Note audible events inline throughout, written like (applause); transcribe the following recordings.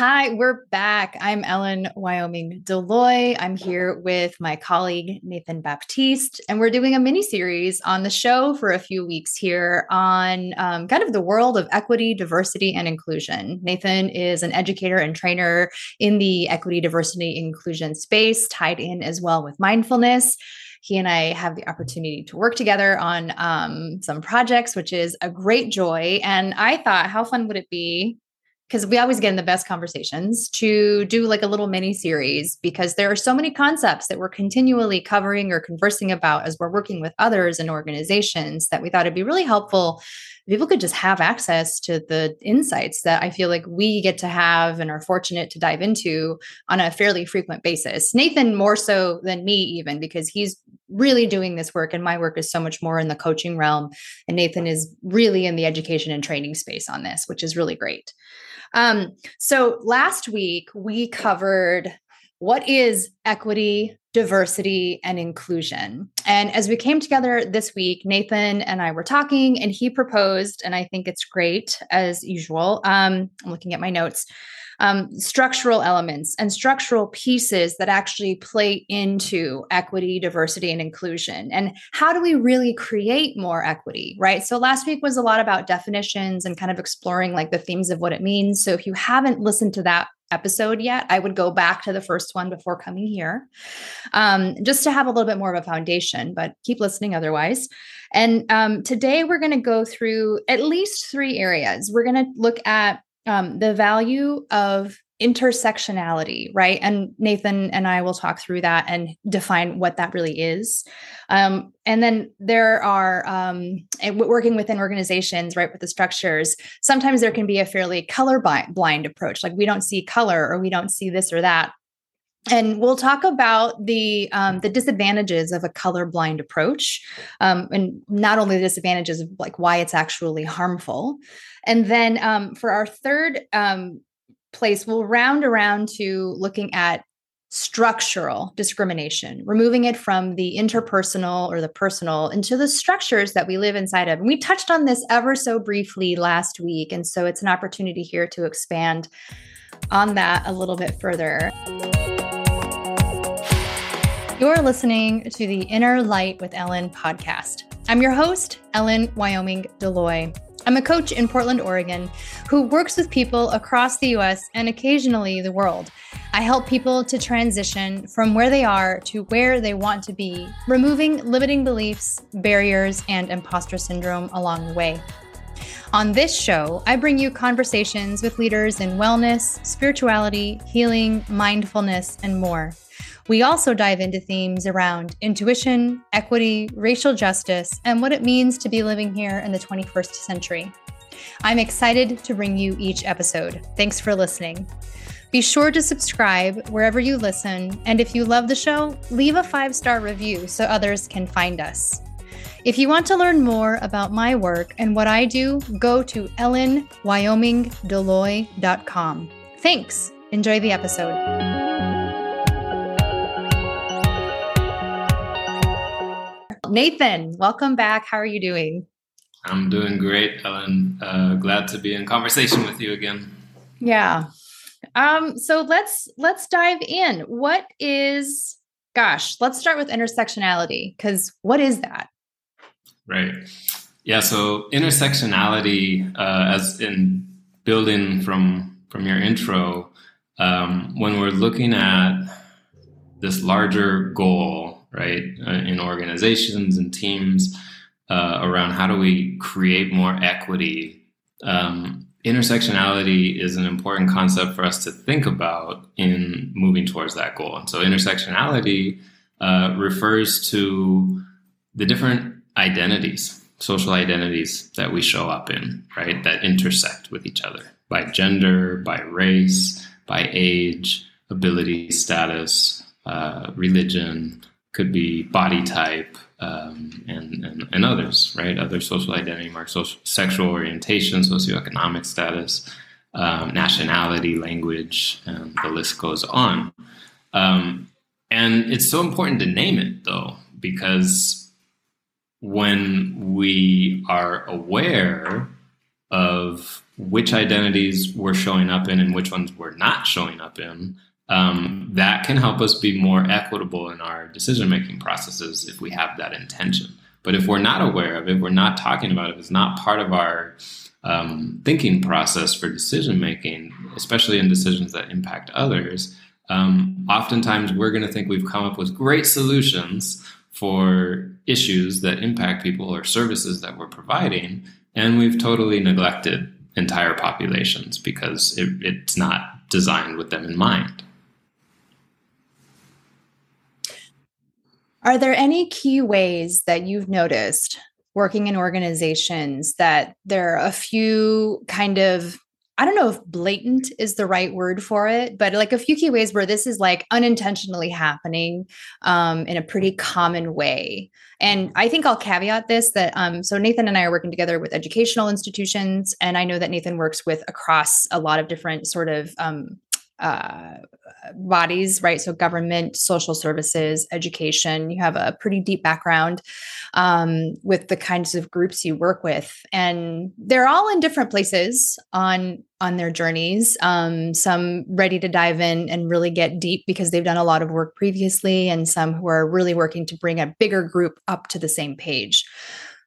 Hi, we're back. I'm Ellen Wyoming Deloy. I'm here with my colleague Nathan Baptiste, and we're doing a mini series on the show for a few weeks here on um, kind of the world of equity, diversity, and inclusion. Nathan is an educator and trainer in the equity, diversity, inclusion space, tied in as well with mindfulness he and I have the opportunity to work together on um, some projects, which is a great joy. And I thought, how fun would it be because we always get in the best conversations to do like a little mini series because there are so many concepts that we're continually covering or conversing about as we're working with others and organizations that we thought it'd be really helpful people could just have access to the insights that I feel like we get to have and are fortunate to dive into on a fairly frequent basis. Nathan more so than me even because he's really doing this work and my work is so much more in the coaching realm and Nathan is really in the education and training space on this, which is really great. Um, so last week we covered what is equity, diversity, and inclusion. And as we came together this week, Nathan and I were talking, and he proposed, and I think it's great as usual. Um, I'm looking at my notes. Um, structural elements and structural pieces that actually play into equity, diversity, and inclusion. And how do we really create more equity, right? So last week was a lot about definitions and kind of exploring like the themes of what it means. So if you haven't listened to that episode yet, I would go back to the first one before coming here, um, just to have a little bit more of a foundation. But keep listening otherwise. And um, today we're going to go through at least three areas. We're going to look at um, the value of intersectionality, right? And Nathan and I will talk through that and define what that really is. Um, and then there are um, working within organizations, right, with the structures. Sometimes there can be a fairly color blind approach, like we don't see color or we don't see this or that. And we'll talk about the um, the disadvantages of a colorblind approach, um, and not only the disadvantages of like why it's actually harmful. And then um, for our third um, place, we'll round around to looking at structural discrimination, removing it from the interpersonal or the personal into the structures that we live inside of. And we touched on this ever so briefly last week. And so it's an opportunity here to expand on that a little bit further. You're listening to the Inner Light with Ellen podcast. I'm your host, Ellen Wyoming Deloy. I'm a coach in Portland, Oregon, who works with people across the US and occasionally the world. I help people to transition from where they are to where they want to be, removing limiting beliefs, barriers, and imposter syndrome along the way. On this show, I bring you conversations with leaders in wellness, spirituality, healing, mindfulness, and more. We also dive into themes around intuition, equity, racial justice, and what it means to be living here in the 21st century. I'm excited to bring you each episode. Thanks for listening. Be sure to subscribe wherever you listen, and if you love the show, leave a five star review so others can find us. If you want to learn more about my work and what I do, go to ellenwyomingdeloy.com. Thanks. Enjoy the episode. Nathan, welcome back. How are you doing? I'm doing great, Ellen. Uh, glad to be in conversation with you again. Yeah. Um, so let's let's dive in. What is gosh, let's start with intersectionality because what is that? Right. Yeah, so intersectionality, uh, as in building from from your intro, um, when we're looking at this larger goal right, uh, in organizations and teams uh, around how do we create more equity. Um, intersectionality is an important concept for us to think about in moving towards that goal. And so, intersectionality uh, refers to the different identities, social identities that we show up in, right, that intersect with each other by gender, by race, by age, ability, status, uh, religion, could be body type um, and, and, and, others, right? Other social identity marks, social, sexual orientation, socioeconomic status, um, nationality, language, and the list goes on. Um, and it's so important to name it, though, because when we are aware of which identities we're showing up in and which ones we're not showing up in, um, that can help us be more equitable in our decision making processes if we have that intention. But if we're not aware of it, we're not talking about it, it's not part of our um, thinking process for decision making, especially in decisions that impact others, um, oftentimes we're going to think we've come up with great solutions for issues that impact people or services that we're providing, and we've totally neglected entire populations because it, it's not designed with them in mind. Are there any key ways that you've noticed working in organizations that there are a few kind of I don't know if blatant is the right word for it, but like a few key ways where this is like unintentionally happening um, in a pretty common way. And I think I'll caveat this that um, so Nathan and I are working together with educational institutions, and I know that Nathan works with across a lot of different sort of um, uh, bodies, right? So, government, social services, education. You have a pretty deep background um, with the kinds of groups you work with, and they're all in different places on on their journeys. Um, some ready to dive in and really get deep because they've done a lot of work previously, and some who are really working to bring a bigger group up to the same page.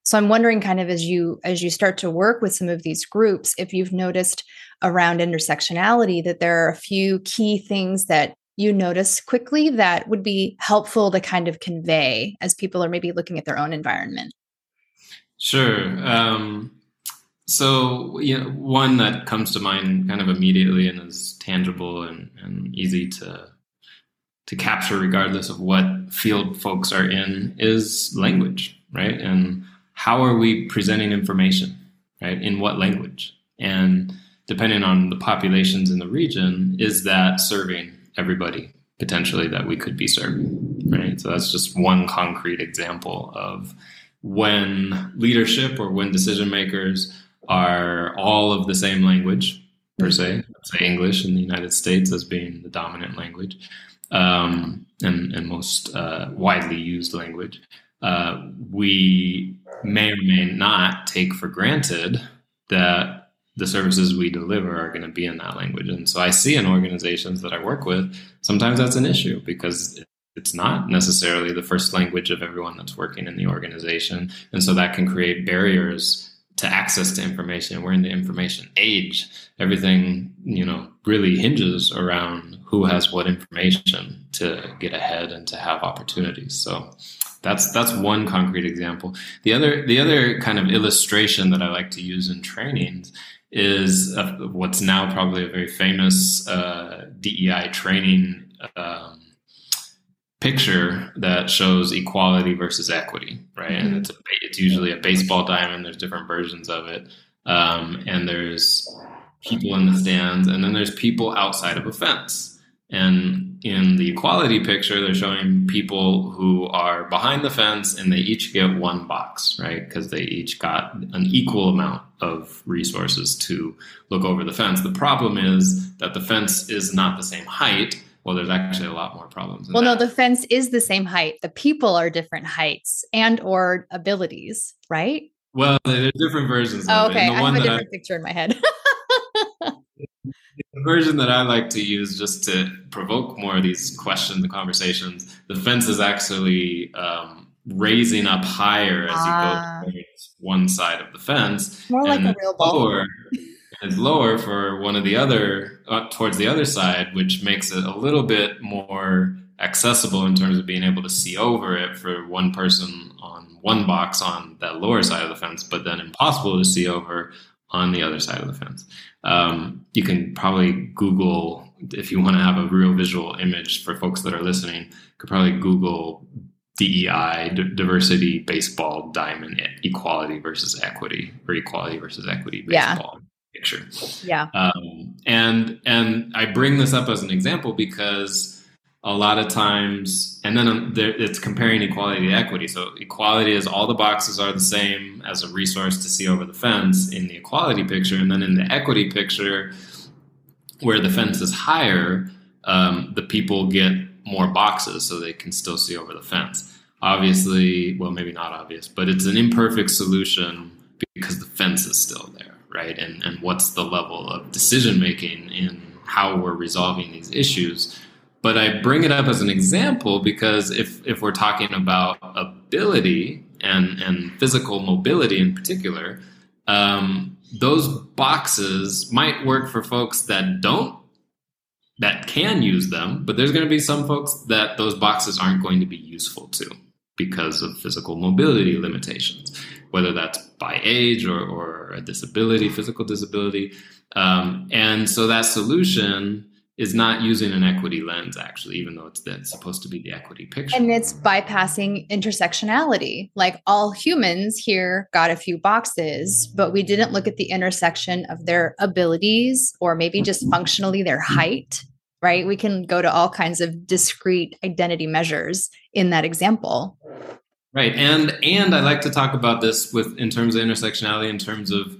So I'm wondering kind of as you as you start to work with some of these groups if you've noticed around intersectionality that there are a few key things that you notice quickly that would be helpful to kind of convey as people are maybe looking at their own environment? Sure. Um, so, you know, one that comes to mind kind of immediately and is tangible and, and easy to to capture, regardless of what field folks are in, is language, right? And how are we presenting information, right? In what language? And depending on the populations in the region, is that serving everybody potentially that we could be serving, right? So that's just one concrete example of when leadership or when decision makers are all of the same language per se, say English in the United States as being the dominant language um, and, and most uh, widely used language, uh, we may or may not take for granted that the services we deliver are going to be in that language. And so I see in organizations that I work with, sometimes that's an issue because it's not necessarily the first language of everyone that's working in the organization. And so that can create barriers to access to information. We're in the information age. Everything, you know, really hinges around who has what information to get ahead and to have opportunities. So that's that's one concrete example. The other the other kind of illustration that I like to use in trainings is a, what's now probably a very famous uh, DEI training um, picture that shows equality versus equity, right? Mm-hmm. And it's a, it's usually a baseball diamond. There's different versions of it, um, and there's people in the stands, and then there's people outside of a fence. And in the equality picture, they're showing people who are behind the fence and they each get one box, right? Because they each got an equal amount of resources to look over the fence. The problem is that the fence is not the same height. Well, there's actually a lot more problems. Well, that. no, the fence is the same height. The people are different heights and or abilities, right? Well, there's different versions. Oh, okay, I have a different I, picture in my head. (laughs) the version that I like to use just to provoke more of these questions and conversations, the fence is actually um, raising up higher as ah. you go towards one side of the fence. More like a real ball. Lower, it's lower for one of the other uh, towards the other side, which makes it a little bit more accessible in terms of being able to see over it for one person on one box on that lower side of the fence, but then impossible to see over on the other side of the fence. Um, you can probably Google if you want to have a real visual image for folks that are listening. Could probably Google DEI, d- diversity, baseball, diamond, equality versus equity, or equality versus equity, baseball. Yeah. Picture. Yeah. Um, and and I bring this up as an example because a lot of times, and then um, it's comparing equality to equity. So equality is all the boxes are the same as a resource to see over the fence in the equality picture, and then in the equity picture, where the fence is higher, um, the people get more boxes so they can still see over the fence. Obviously, well, maybe not obvious, but it's an imperfect solution because the fence is still there right? And and what's the level of decision making in how we're resolving these issues. But I bring it up as an example because if if we're talking about ability and and physical mobility in particular, um, those boxes might work for folks that don't that can use them, but there's going to be some folks that those boxes aren't going to be useful to because of physical mobility limitations, whether that's by age or, or a disability, physical disability. Um, and so that solution is not using an equity lens actually even though it's that's supposed to be the equity picture. And it's bypassing intersectionality. Like all humans here got a few boxes but we didn't look at the intersection of their abilities or maybe just functionally their height right? We can go to all kinds of discrete identity measures in that example. Right and and i like to talk about this with in terms of intersectionality in terms of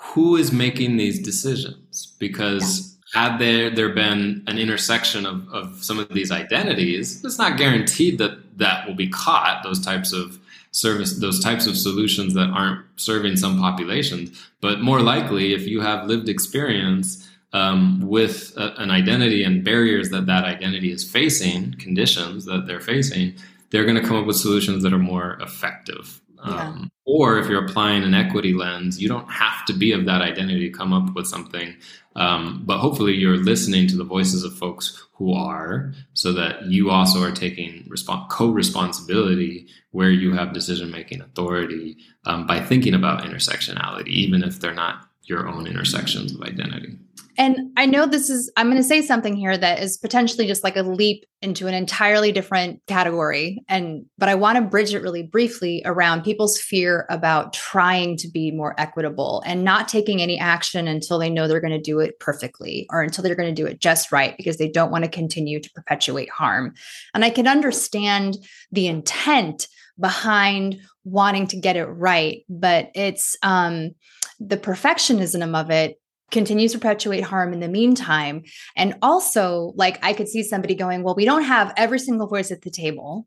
who is making these decisions because yeah had there there been an intersection of, of some of these identities, it's not guaranteed that that will be caught. Those types of service, those types of solutions that aren't serving some populations, but more likely, if you have lived experience um, with a, an identity and barriers that that identity is facing, conditions that they're facing, they're going to come up with solutions that are more effective. Yeah. Um, or if you're applying an equity lens, you don't have to be of that identity to come up with something um, but hopefully, you're listening to the voices of folks who are, so that you also are taking respons- co-responsibility where you have decision-making authority um, by thinking about intersectionality, even if they're not your own intersections of identity. And I know this is, I'm going to say something here that is potentially just like a leap into an entirely different category. And, but I want to bridge it really briefly around people's fear about trying to be more equitable and not taking any action until they know they're going to do it perfectly or until they're going to do it just right because they don't want to continue to perpetuate harm. And I can understand the intent behind wanting to get it right, but it's, um, the perfectionism of it continues to perpetuate harm in the meantime. And also, like, I could see somebody going, Well, we don't have every single voice at the table.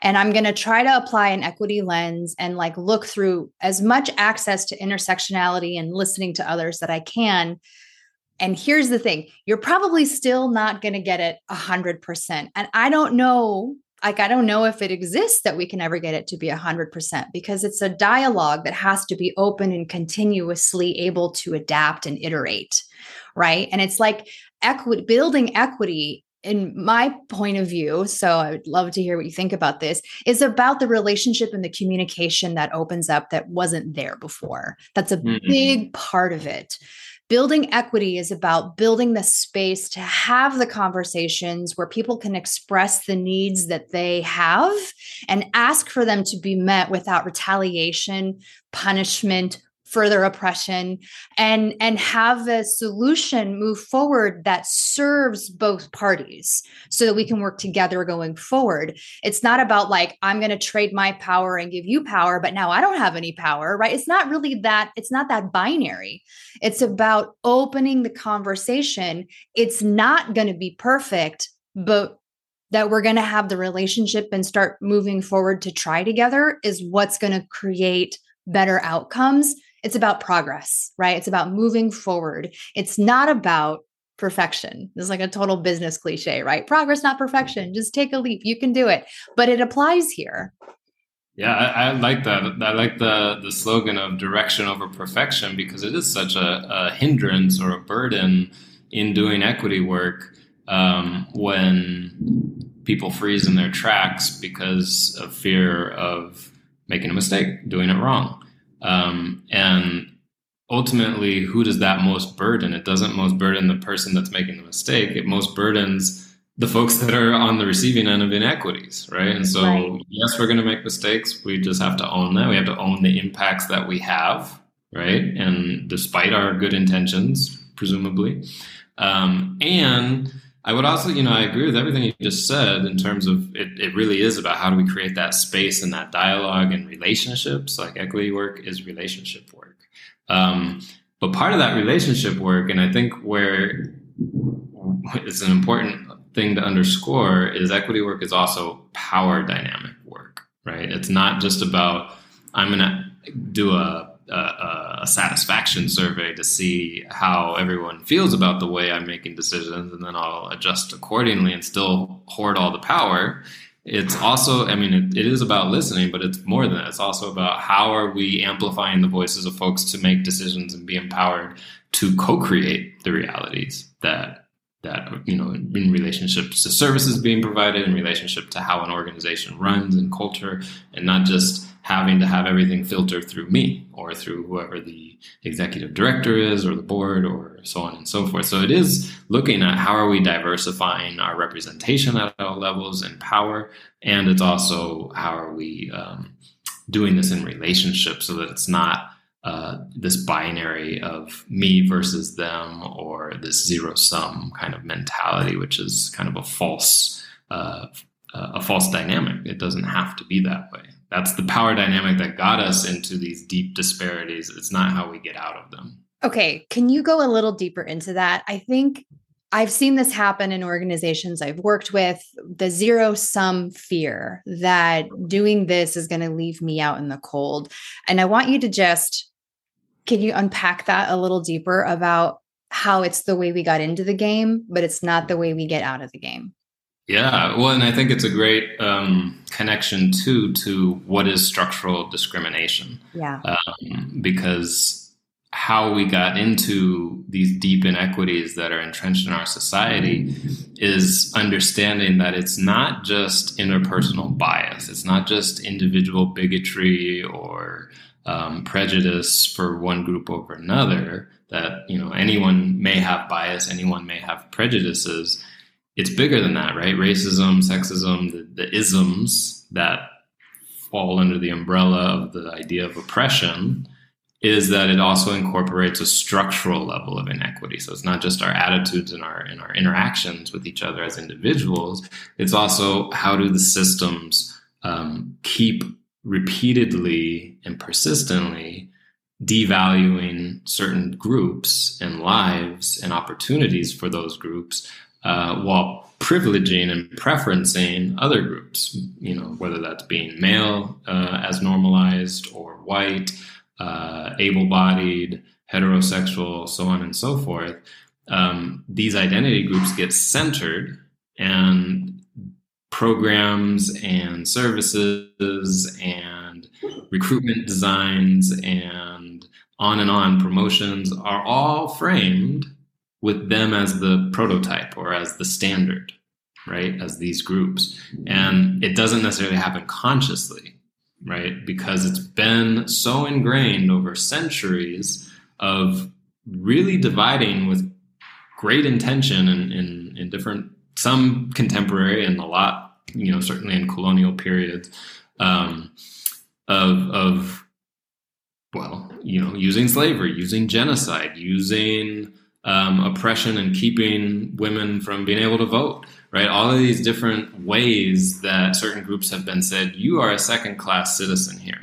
And I'm going to try to apply an equity lens and like look through as much access to intersectionality and listening to others that I can. And here's the thing you're probably still not going to get it 100%. And I don't know like i don't know if it exists that we can ever get it to be 100% because it's a dialogue that has to be open and continuously able to adapt and iterate right? And it's like equity building equity in my point of view so i would love to hear what you think about this is about the relationship and the communication that opens up that wasn't there before. That's a mm-hmm. big part of it building equity is about building the space to have the conversations where people can express the needs that they have and ask for them to be met without retaliation, punishment, further oppression and and have a solution move forward that serves both parties so that we can work together going forward. It's not about like i'm going to trade my power and give you power but now i don't have any power right? It's not really that it's not that binary. It's about opening the conversation. It's not going to be perfect but that we're going to have the relationship and start moving forward to try together is what's going to create better outcomes it's about progress, right? It's about moving forward. It's not about perfection. This is like a total business cliche, right? Progress, not perfection. Just take a leap. You can do it. But it applies here. Yeah, I, I, like that. I like the the slogan of direction over perfection because it is such a, a hindrance or a burden in doing equity work um, when people freeze in their tracks because of fear of making a mistake, doing it wrong. Um, and ultimately, who does that most burden? It doesn't most burden the person that's making the mistake. It most burdens the folks that are on the receiving end of inequities, right? And so, right. yes, we're going to make mistakes. We just have to own that. We have to own the impacts that we have, right? And despite our good intentions, presumably. Um, and I would also, you know, I agree with everything you just said in terms of it, it really is about how do we create that space and that dialogue and relationships. Like equity work is relationship work. Um, but part of that relationship work, and I think where it's an important thing to underscore, is equity work is also power dynamic work, right? It's not just about, I'm going to do a a, a, satisfaction survey to see how everyone feels about the way I'm making decisions, and then I'll adjust accordingly and still hoard all the power. It's also, I mean, it, it is about listening, but it's more than that. It's also about how are we amplifying the voices of folks to make decisions and be empowered to co-create the realities that that you know in relationships to services being provided in relationship to how an organization runs and culture and not just having to have everything filtered through me or through whoever the executive director is or the board or so on and so forth so it is looking at how are we diversifying our representation at all levels and power and it's also how are we um, doing this in relationships so that it's not uh, this binary of me versus them or this zero sum kind of mentality, which is kind of a false uh, a false dynamic. It doesn't have to be that way. That's the power dynamic that got us into these deep disparities. It's not how we get out of them. Okay, can you go a little deeper into that? I think I've seen this happen in organizations I've worked with the zero sum fear that doing this is going to leave me out in the cold. And I want you to just can you unpack that a little deeper about how it's the way we got into the game, but it's not the way we get out of the game? Yeah, well, and I think it's a great um, connection too to what is structural discrimination. Yeah, um, because how we got into these deep inequities that are entrenched in our society is understanding that it's not just interpersonal bias, it's not just individual bigotry or um, prejudice for one group over another that you know anyone may have bias anyone may have prejudices it's bigger than that right? Racism sexism the, the isms that fall under the umbrella of the idea of oppression is that it also incorporates a structural level of inequity. So it's not just our attitudes and our in our interactions with each other as individuals it's also how do the systems um, keep repeatedly and persistently devaluing certain groups and lives and opportunities for those groups uh, while privileging and preferencing other groups, you know, whether that's being male uh, as normalized or white, uh, able bodied, heterosexual, so on and so forth. Um, these identity groups get centered and programs and services and recruitment designs and on and on promotions are all framed with them as the prototype or as the standard, right? As these groups. And it doesn't necessarily happen consciously, right? Because it's been so ingrained over centuries of really dividing with great intention in, in, in different, some contemporary and a lot you know, certainly in colonial periods, um, of of well, you know, using slavery, using genocide, using um, oppression, and keeping women from being able to vote. Right, all of these different ways that certain groups have been said, you are a second class citizen here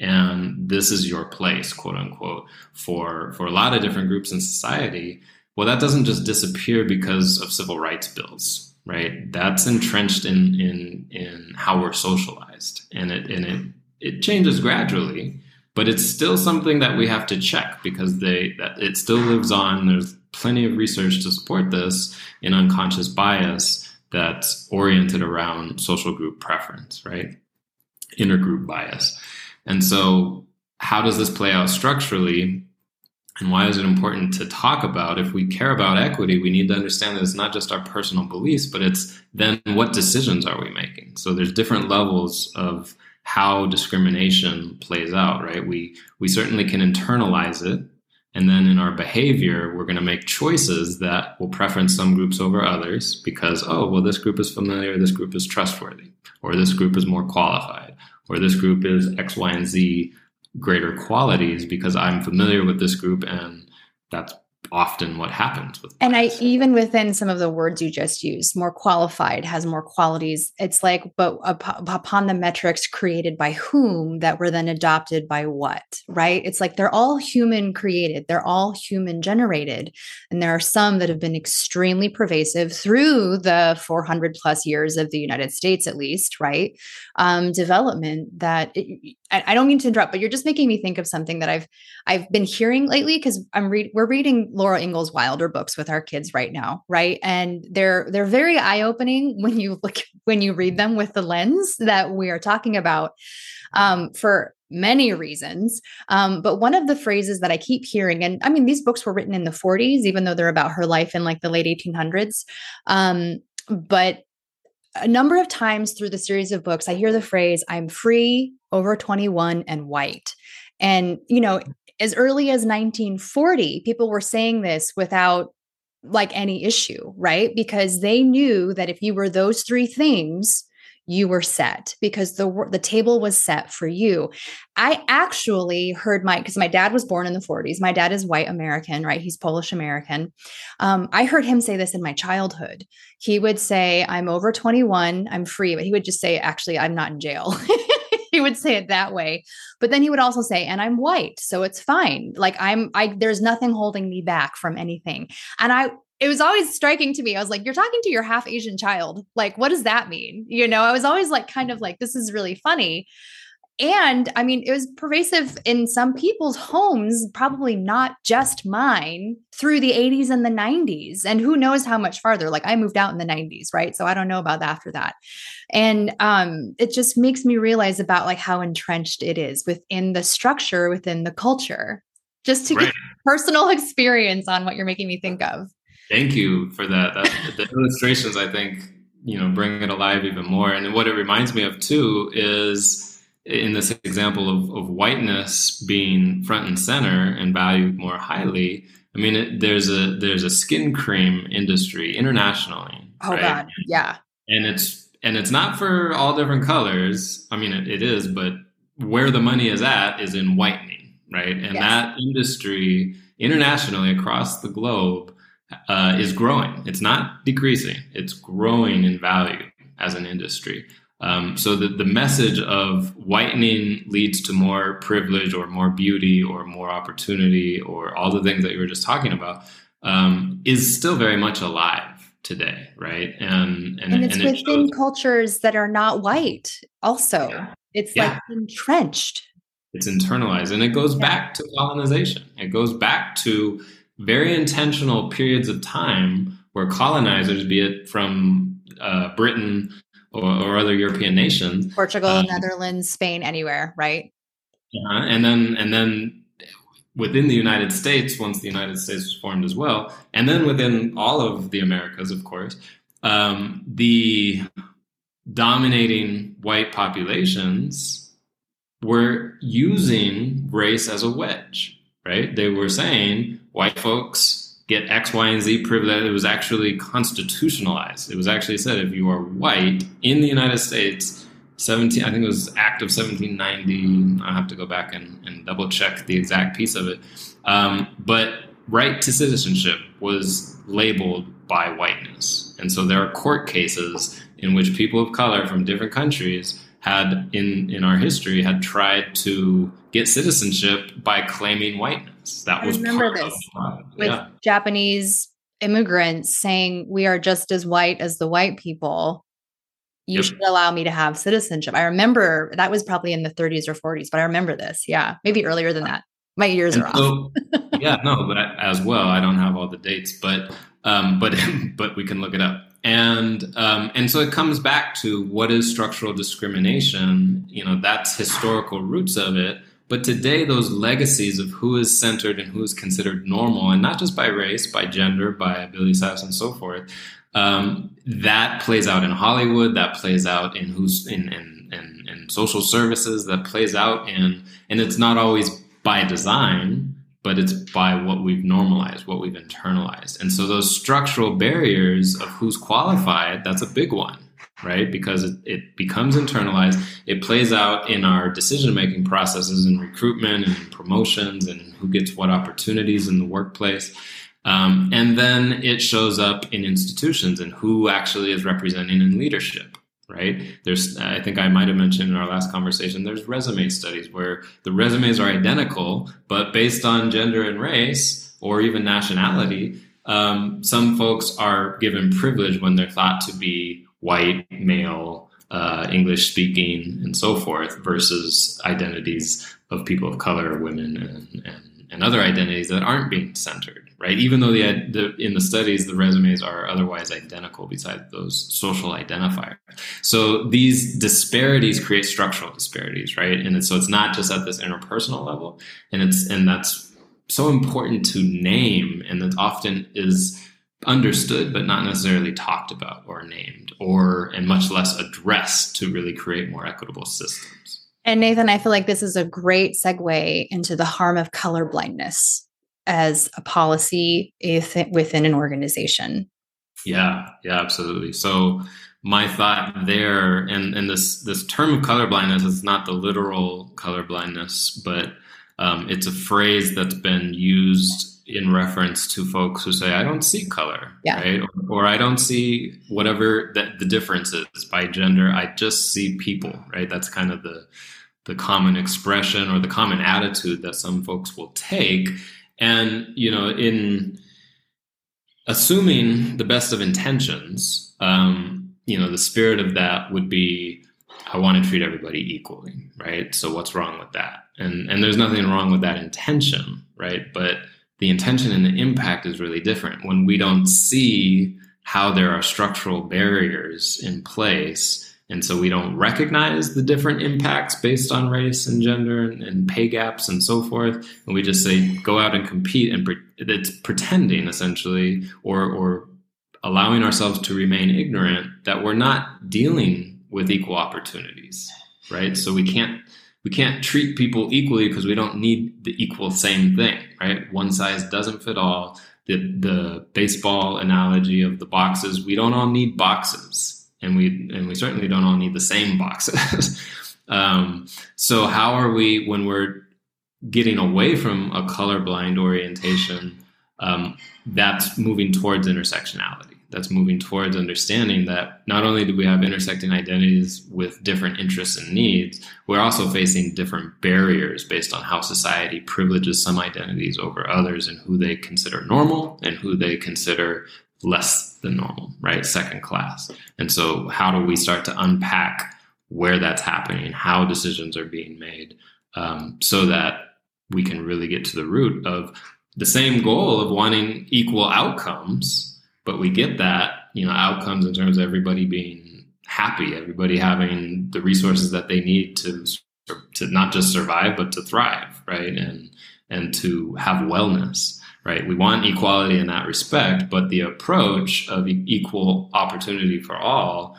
and this is your place quote unquote for for a lot of different groups in society well that doesn't just disappear because of civil rights bills right? That's entrenched in in in how we're socialized, and it and it it changes gradually, but it's still something that we have to check because they it still lives on. There's plenty of research to support this in unconscious bias that's oriented around social group preference, right? Intergroup bias. And so, how does this play out structurally? And why is it important to talk about? If we care about equity, we need to understand that it's not just our personal beliefs, but it's then what decisions are we making? So there's different levels of how discrimination plays out, right? We we certainly can internalize it. And then in our behavior, we're going to make choices that will preference some groups over others because, oh, well, this group is familiar, this group is trustworthy, or this group is more qualified, or this group is X, Y, and Z greater qualities because I'm familiar with this group and that's often what happens with and i even within some of the words you just used more qualified has more qualities. It's like but upon the metrics created by whom that were then adopted by what right? It's like they're all human created. They're all human generated. And there are some that have been extremely pervasive through the 400 plus years of the united states at least right? Um, development that it, I don't mean to interrupt, but you're just making me think of something that I've I've been hearing lately because I'm read we're reading Laura Ingalls Wilder books with our kids right now, right? And they're they're very eye opening (laughs) when you look when you read them with the lens that we are talking about um, for many reasons. Um, but one of the phrases that I keep hearing, and I mean these books were written in the 40s, even though they're about her life in like the late 1800s. Um, but a number of times through the series of books, I hear the phrase, I'm free, over 21, and white. And, you know, as early as 1940, people were saying this without like any issue, right? Because they knew that if you were those three things, you were set because the the table was set for you. I actually heard my because my dad was born in the 40s. My dad is white American, right? He's Polish American. Um, I heard him say this in my childhood. He would say, "I'm over 21, I'm free," but he would just say, "Actually, I'm not in jail." (laughs) he would say it that way but then he would also say and i'm white so it's fine like i'm i there's nothing holding me back from anything and i it was always striking to me. I was like, you're talking to your half Asian child. Like, what does that mean? You know, I was always like, kind of like, this is really funny. And I mean, it was pervasive in some people's homes, probably not just mine, through the 80s and the 90s. And who knows how much farther? Like, I moved out in the 90s, right? So I don't know about after that. And um, it just makes me realize about like how entrenched it is within the structure, within the culture, just to right. get personal (laughs) experience on what you're making me think of. Thank you for that. that the illustrations, I think, you know, bring it alive even more. And what it reminds me of too is in this example of, of whiteness being front and center and valued more highly. I mean, it, there's a there's a skin cream industry internationally. Oh right? God, yeah. And it's and it's not for all different colors. I mean, it, it is, but where the money is at is in whitening, right? And yes. that industry internationally across the globe uh, is growing. It's not decreasing. It's growing in value as an industry. Um, so the, the message of whitening leads to more privilege or more beauty or more opportunity or all the things that you were just talking about um, is still very much alive today, right? And and, and it's and it within cultures that are not white. Also, yeah. it's yeah. like entrenched. It's internalized, and it goes yeah. back to colonization. It goes back to very intentional periods of time where colonizers, be it from uh, Britain or, or, other European nations, Portugal, uh, Netherlands, Spain, anywhere, right? Uh, and then and then within the United States, once the United States was formed as well, and then within all of the Americas, of course, um, the dominating white populations were using race as a wedge, right? They were saying white folks get X, Y, and Z privilege. It was actually constitutionalized. It was actually said if you are white in the United States, 17, I think it was Act of 1790. I have to go back and, and double check the exact piece of it. Um, but right to citizenship was labeled by whiteness. And so there are court cases in which people of color from different countries had in in our history had tried to get citizenship by claiming whiteness. That was remember this with yeah. Japanese immigrants saying we are just as white as the white people. You yep. should allow me to have citizenship. I remember that was probably in the 30s or 40s, but I remember this. Yeah, maybe earlier than that. My years and are so, off. (laughs) yeah, no, but as well, I don't have all the dates, but um, but (laughs) but we can look it up and um, and so it comes back to what is structural discrimination you know that's historical roots of it but today those legacies of who is centered and who is considered normal and not just by race by gender by ability status and so forth um, that plays out in hollywood that plays out in who's in, in, in, in social services that plays out in and it's not always by design but it's by what we've normalized, what we've internalized. And so those structural barriers of who's qualified, that's a big one, right? Because it, it becomes internalized. It plays out in our decision making processes and recruitment and promotions and who gets what opportunities in the workplace. Um, and then it shows up in institutions and who actually is representing in leadership right? There's, I think I might have mentioned in our last conversation, there's resume studies where the resumes are identical, but based on gender and race or even nationality, um, some folks are given privilege when they're thought to be white, male, uh, English speaking, and so forth, versus identities of people of color, women, and, and, and other identities that aren't being centered, right? Even though the, the, in the studies the resumes are otherwise identical, besides those social identifiers. So these disparities create structural disparities, right? And so it's not just at this interpersonal level, and it's and that's so important to name, and that often is understood but not necessarily talked about or named or and much less addressed to really create more equitable systems. And nathan i feel like this is a great segue into the harm of color blindness as a policy within an organization. Yeah yeah absolutely. So my thought there and and this this term of color blindness is not the literal color blindness but um, it's a phrase that's been used in reference to folks who say, I don't see color, yeah. right? Or, or, I don't see whatever that the difference is by gender. I just see people, right? That's kind of the the common expression or the common attitude that some folks will take. And, you know, in assuming the best of intentions, um, you know, the spirit of that would be I want to treat everybody equally, right? So what's wrong with that? And and there's nothing wrong with that intention, right? But the intention and the impact is really different. When we don't see how there are structural barriers in place, and so we don't recognize the different impacts based on race and gender and, and pay gaps and so forth, and we just say go out and compete, and pre- it's pretending essentially, or or allowing ourselves to remain ignorant that we're not dealing with equal opportunities, right? So we can't we can't treat people equally because we don't need the equal same thing, right? One size doesn't fit all. The the baseball analogy of the boxes, we don't all need boxes, and we and we certainly don't all need the same boxes. (laughs) um, so how are we when we're getting away from a colorblind orientation? Um, that's moving towards intersectionality that's moving towards understanding that not only do we have intersecting identities with different interests and needs, we're also facing different barriers based on how society privileges some identities over others and who they consider normal and who they consider less than normal, right? Second class. And so, how do we start to unpack where that's happening, how decisions are being made, um, so that we can really get to the root of the same goal of wanting equal outcomes but we get that you know outcomes in terms of everybody being happy everybody having the resources that they need to to not just survive but to thrive right? And and to have wellness right? We want equality in that respect but the approach of equal opportunity for all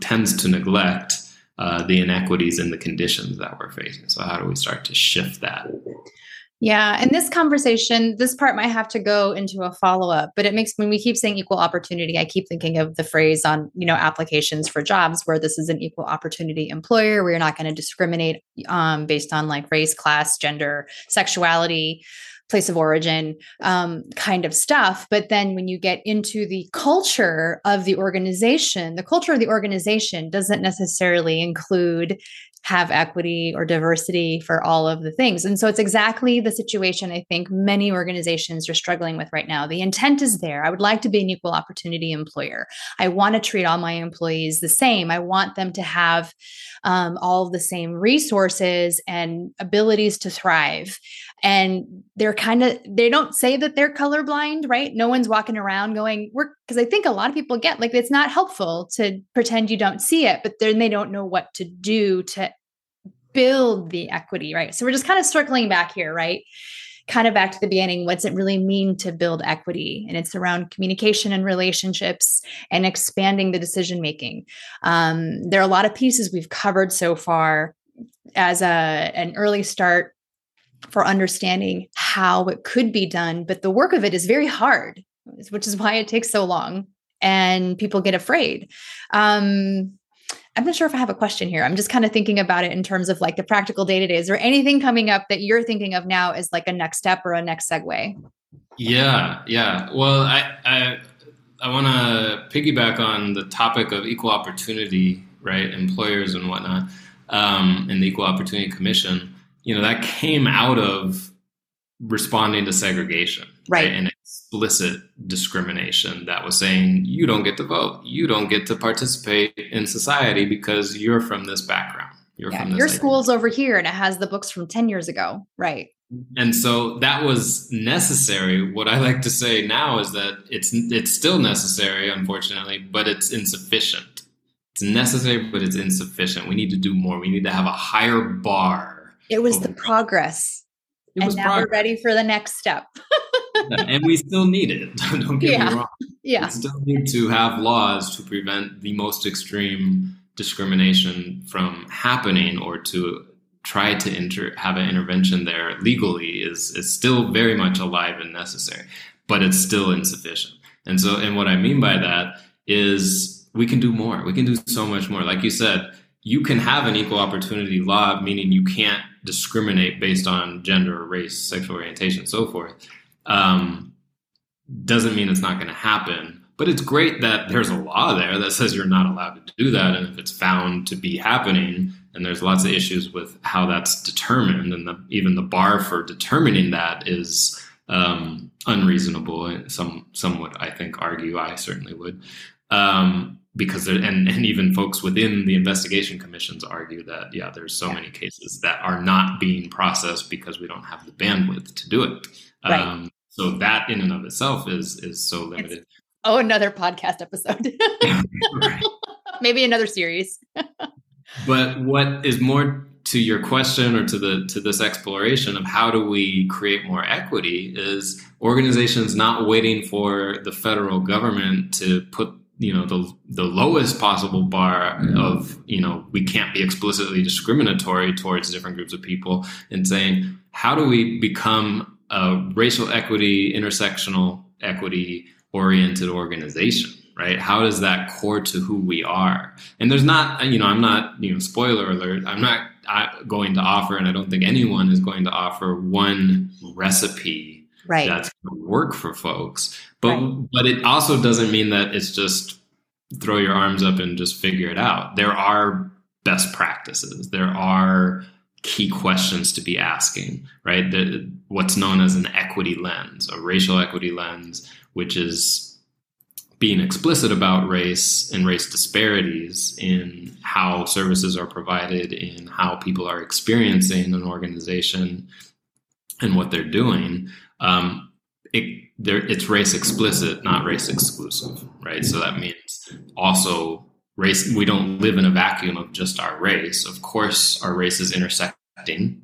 tends to neglect uh, the inequities and the conditions that we're facing. So how do we start to shift that yeah. And this conversation, this part might have to go into a follow up, but it makes, when we keep saying equal opportunity, I keep thinking of the phrase on, you know, applications for jobs where this is an equal opportunity employer, you're not going to discriminate um, based on like race, class, gender, sexuality, place of origin um, kind of stuff. But then when you get into the culture of the organization, the culture of the organization doesn't necessarily include have equity or diversity for all of the things. And so it's exactly the situation I think many organizations are struggling with right now. The intent is there. I would like to be an equal opportunity employer. I want to treat all my employees the same. I want them to have um, all the same resources and abilities to thrive. And they're kind of, they don't say that they're colorblind, right? No one's walking around going, we're, because I think a lot of people get like it's not helpful to pretend you don't see it, but then they don't know what to do to build the equity, right? So we're just kind of circling back here, right? Kind of back to the beginning. What's it really mean to build equity? And it's around communication and relationships and expanding the decision making. Um, there are a lot of pieces we've covered so far as a an early start for understanding how it could be done, but the work of it is very hard, which is why it takes so long and people get afraid. Um, I'm not sure if I have a question here. I'm just kind of thinking about it in terms of like the practical day to day. Is there anything coming up that you're thinking of now as like a next step or a next segue? Yeah, yeah. Well, I I, I want to piggyback on the topic of equal opportunity, right? Employers and whatnot, um, and the Equal Opportunity Commission. You know, that came out of responding to segregation, right? right? And explicit discrimination that was saying you don't get to vote, you don't get to participate in society because you're from this background. You're yeah, from this your school's over here and it has the books from 10 years ago. Right. And so that was necessary. What I like to say now is that it's it's still necessary, unfortunately, but it's insufficient. It's necessary, but it's insufficient. We need to do more. We need to have a higher bar. It was the progress. It and now progress. we're ready for the next step. and we still need it. (laughs) Don't get yeah. me wrong. Yeah. We still need to have laws to prevent the most extreme discrimination from happening or to try to inter- have an intervention there legally is is still very much alive and necessary, but it's still insufficient. And so, and what I mean by that is we can do more. We can do so much more. Like you said, you can have an equal opportunity law, meaning you can't discriminate based on gender, race, sexual orientation, so forth. Um, doesn't mean it's not going to happen but it's great that there's a law there that says you're not allowed to do that. And if it's found to be happening, and there's lots of issues with how that's determined, and the, even the bar for determining that is um, unreasonable. Some some would, I think, argue. I certainly would, um, because there, and and even folks within the investigation commissions argue that yeah, there's so many cases that are not being processed because we don't have the bandwidth to do it. Right. Um, so that in and of itself is is so limited. It's, Oh, another podcast episode. (laughs) Maybe another series. (laughs) but what is more to your question or to the to this exploration of how do we create more equity is organizations not waiting for the federal government to put you know the the lowest possible bar mm-hmm. of you know we can't be explicitly discriminatory towards different groups of people and saying how do we become a racial equity intersectional equity oriented organization right? How does that core to who we are? And there's not you know i'm not you know spoiler alert i'm not going to offer and i don't think anyone is going to offer one recipe right. that's going to work for folks. But right. but it also doesn't mean that it's just throw your arms up and just figure it out. There are best practices. There are key questions to be asking right? The, what's known as an equity lens a racial equity lens which is being explicit about race and race disparities in how services are provided, in how people are experiencing an organization and what they're doing. Um, it, it's race explicit, not race exclusive, right? So that means also race. We don't live in a vacuum of just our race. Of course, our race is intersecting.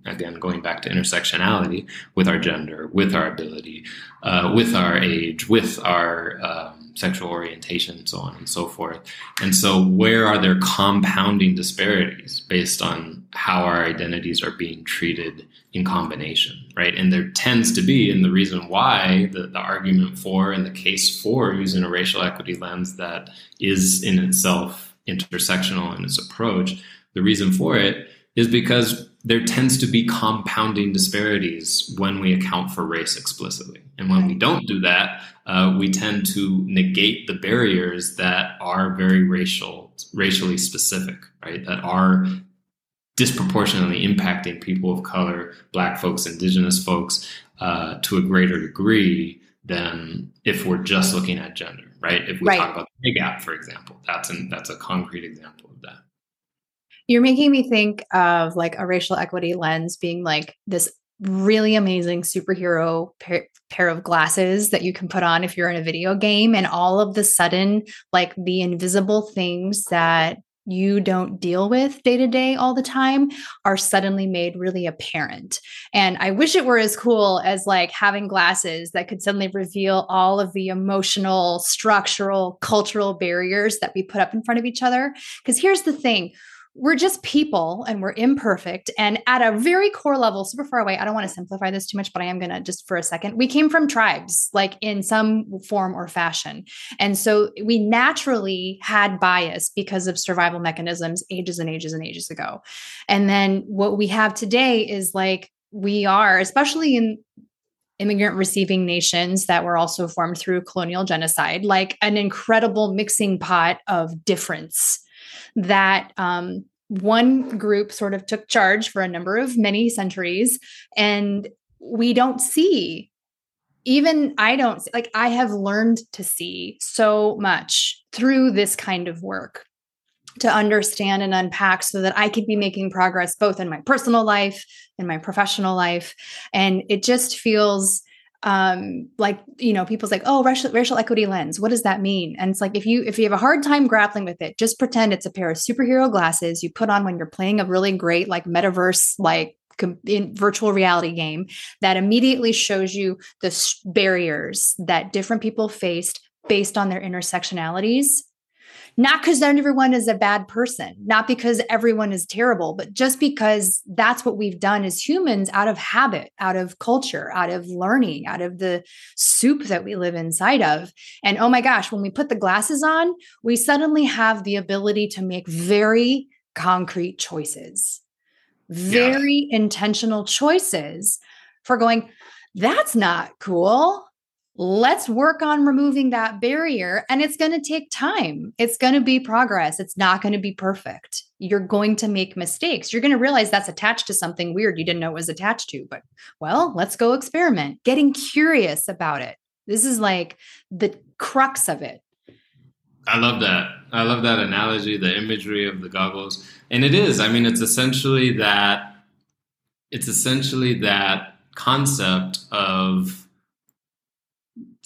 again going back to intersectionality with our gender with our ability uh, with our age with our um, sexual orientation so on and so forth and so where are there compounding disparities based on how our identities are being treated in combination right and there tends to be and the reason why the, the argument for and the case for using a racial equity lens that is in itself intersectional in its approach the reason for it is because there tends to be compounding disparities when we account for race explicitly. And when we don't do that, uh, we tend to negate the barriers that are very racial, racially specific, right? That are disproportionately impacting people of color, black folks, indigenous folks, uh, to a greater degree than if we're just looking at gender, right? If we right. talk about the pay gap, for example, that's an, that's a concrete example of that. You're making me think of like a racial equity lens being like this really amazing superhero pair, pair, of glasses that you can put on if you're in a video game and all of the sudden like the invisible things that you don't deal with day to day all the time are suddenly made really apparent. And I wish it were as cool as like having glasses that could suddenly reveal all of the emotional, structural, cultural barriers that we put up in front of each other. Because here's the thing we're just people and we're imperfect. And at a very core level, super far away, I don't want to simplify this too much, but I am going to just for a second. We came from tribes, like in some form or fashion. And so we naturally had bias because of survival mechanisms ages and ages and ages ago. And then what we have today is like, we are, especially in immigrant receiving nations that were also formed through colonial genocide, like an incredible mixing pot of difference that um, one group sort of took charge for a number of many centuries and we don't see even I don't like I have learned to see so much through this kind of work to understand and unpack so that I can be making progress both in my personal life in my professional life and it just feels um like you know people's like oh racial, racial equity lens what does that mean? And it's like if you if you have a hard time grappling with it just pretend it's a pair of superhero glasses you put on when you're playing a really great like metaverse like in virtual reality game that immediately shows you the barriers that different people faced based on their intersectionalities not because everyone is a bad person, not because everyone is terrible, but just because that's what we've done as humans out of habit, out of culture, out of learning, out of the soup that we live inside of. And oh my gosh, when we put the glasses on, we suddenly have the ability to make very concrete choices very yeah. intentional choices for going, that's not cool. Let's work on removing that barrier. And it's going to take time. It's going to be progress. It's not going to be perfect. You're going to make mistakes. You're going to realize that's attached to something weird you didn't know it was attached to. But well, let's go experiment. Getting curious about it. This is like the crux of it. I love that. I love that analogy, the imagery of the goggles. And it is. I mean, it's essentially that it's essentially that concept of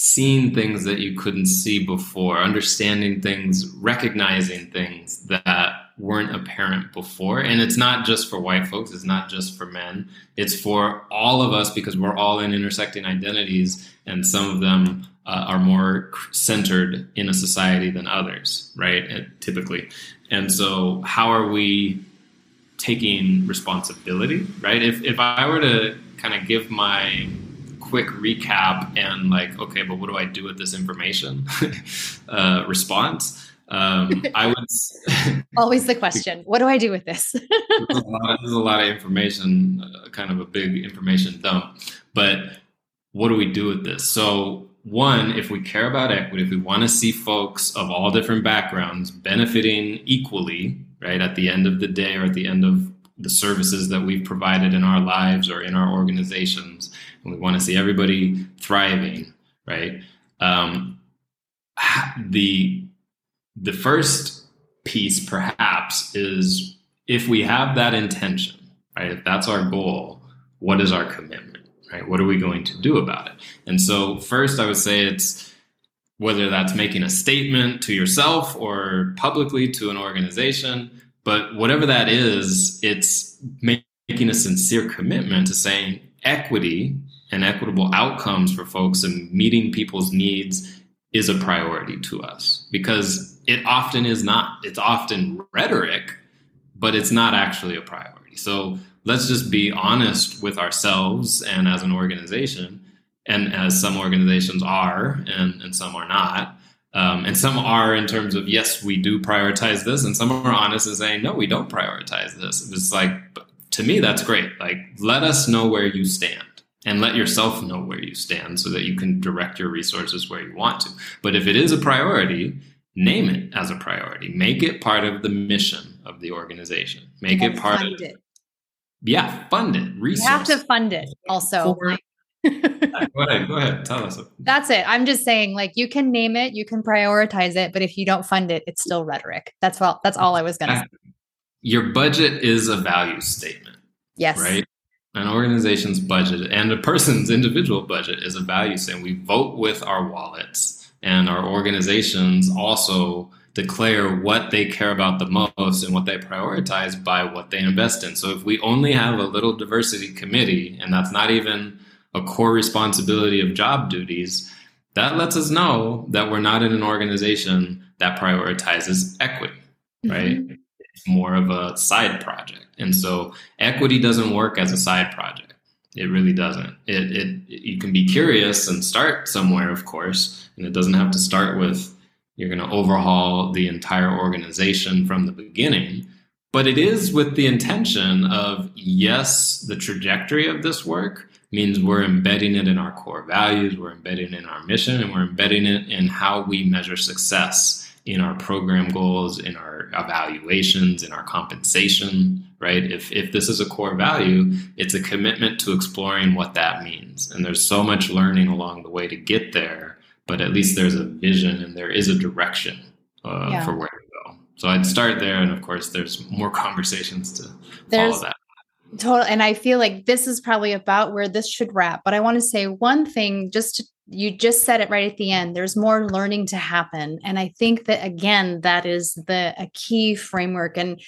seeing things that you couldn't see before, understanding things, recognizing things that weren't apparent before. And it's not just for white folks, it's not just for men, it's for all of us because we're all in intersecting identities, and some of them uh, are more centered in a society than others, right? Uh, typically. And so, how are we taking responsibility, right? If, if I were to kind of give my quick recap and like, okay, but what do I do with this information (laughs) uh, response? Um, I would (laughs) always the question: What do I do with this? (laughs) there's, a lot, there's, a lot, of information, uh, kind of a big information dump. But what do we do with this? So, one, if we care about equity, if we want to see folks of all different backgrounds benefiting equally, right, at the end of the day or at the end of the services that we've provided in our lives or in our organizations, and we want to see everybody thriving, right? Um, the the first piece, perhaps, is if we have that intention, right? If that's our goal, what is our commitment, right? What are we going to do about it? And so, first, I would say it's whether that's making a statement to yourself or publicly to an organization, but whatever that is, it's making a sincere commitment to saying equity and equitable outcomes for folks and meeting people's needs is a priority to us because it often is not. It's often rhetoric, but it's not actually a priority. So let's just be honest with ourselves and as an organization, and as some organizations are, and, and some are not. Um, and some are in terms of yes, we do prioritize this, and some are honest and saying no, we don't prioritize this. It's like to me, that's great. Like let us know where you stand and let yourself know where you stand so that you can direct your resources where you want to. But if it is a priority, name it as a priority. Make it part of the mission of the organization. Make it part of it. Yeah, fund it. Resource. You have to fund it also. For, go ahead. Go ahead. Tell us. That's it. I'm just saying, like, you can name it, you can prioritize it, but if you don't fund it, it's still rhetoric. That's all. That's all I was going to say. Your budget is a value statement. Yes. Right an organization's budget and a person's individual budget is a value saying we vote with our wallets and our organizations also declare what they care about the most and what they prioritize by what they invest in. So if we only have a little diversity committee and that's not even a core responsibility of job duties that lets us know that we're not in an organization that prioritizes equity right? Mm-hmm. it's more of a side project and so equity doesn't work as a side project. It really doesn't. It, it, you can be curious and start somewhere, of course, and it doesn't have to start with you're going to overhaul the entire organization from the beginning. But it is with the intention of yes, the trajectory of this work means we're embedding it in our core values, we're embedding it in our mission, and we're embedding it in how we measure success in our program goals, in our evaluations, in our compensation, right? If, if this is a core value, it's a commitment to exploring what that means. And there's so much learning along the way to get there, but at least there's a vision and there is a direction uh, yeah. for where to go. So I'd start there. And of course, there's more (laughs) conversations to there's, follow that. Total. And I feel like this is probably about where this should wrap. But I want to say one thing just to, you just said it right at the end. There's more learning to happen. And I think that again, that is the a key framework. And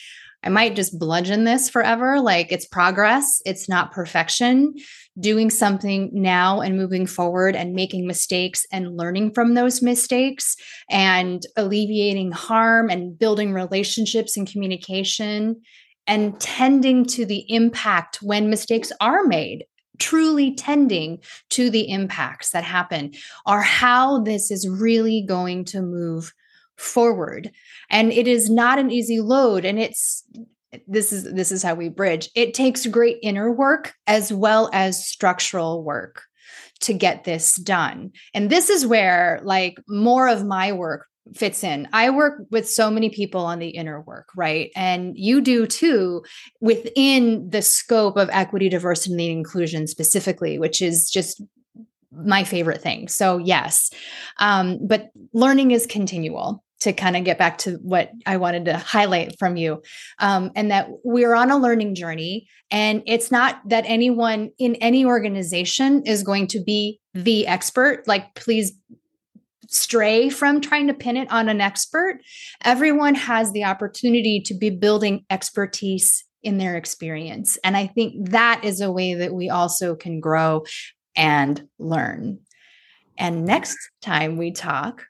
I might just bludgeon this forever. Like it's progress, it's not perfection. Doing something now and moving forward and making mistakes and learning from those mistakes and alleviating harm and building relationships and communication and tending to the impact when mistakes are made truly tending to the impacts that happen are how this is really going to move forward and it is not an easy load and it's this is this is how we bridge it takes great inner work as well as structural work to get this done and this is where like more of my work fits in. I work with so many people on the inner work, right? And you do too within the scope of equity, diversity, and inclusion specifically, which is just my favorite thing. So, yes. Um, but learning is continual to kind of get back to what I wanted to highlight from you, um, and that we're on a learning journey. And it's not that anyone in any organization is going to be the expert. Like, please stray from trying to pin it on an expert. Everyone has the opportunity to be building expertise in their experience. And I think that is a way that we also can grow and learn. And next time we talk,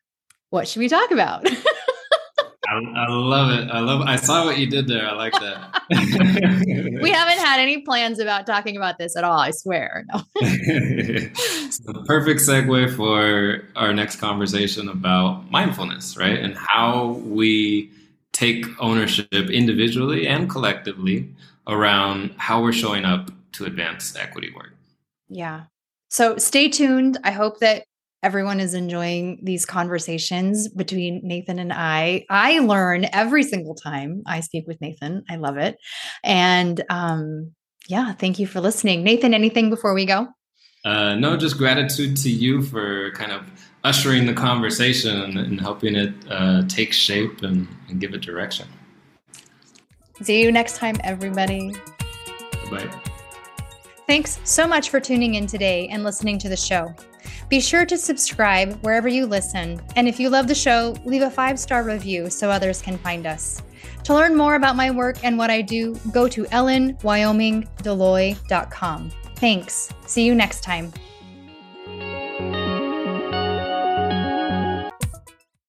what should we talk about? (laughs) I, I, love it. I love. I saw what you did there. I like that. (laughs) we (laughs) haven't had any plans about talking about this at all. I swear. No. the perfect segue for our next conversation about mindfulness, right? And how we take ownership individually and collectively around how we're showing up to advance equity work. Yeah. So stay tuned. I hope that everyone is enjoying these conversations between Nathan and I. I learn every single time I speak with Nathan. I love it. And um, yeah, thank you for listening. Nathan, anything before we go? Uh, no, just gratitude to you for kind of ushering the conversation and, helping it uh, take shape and, and give it direction. See you next time, everybody. Bye. Thanks so much for tuning in today and listening to the show. Be sure to subscribe wherever you listen. And if you love the show, leave a five star review so others can find us. To learn more about my work and what I do, go to ellenwyomingdeloy.com. Thanks. See you next time.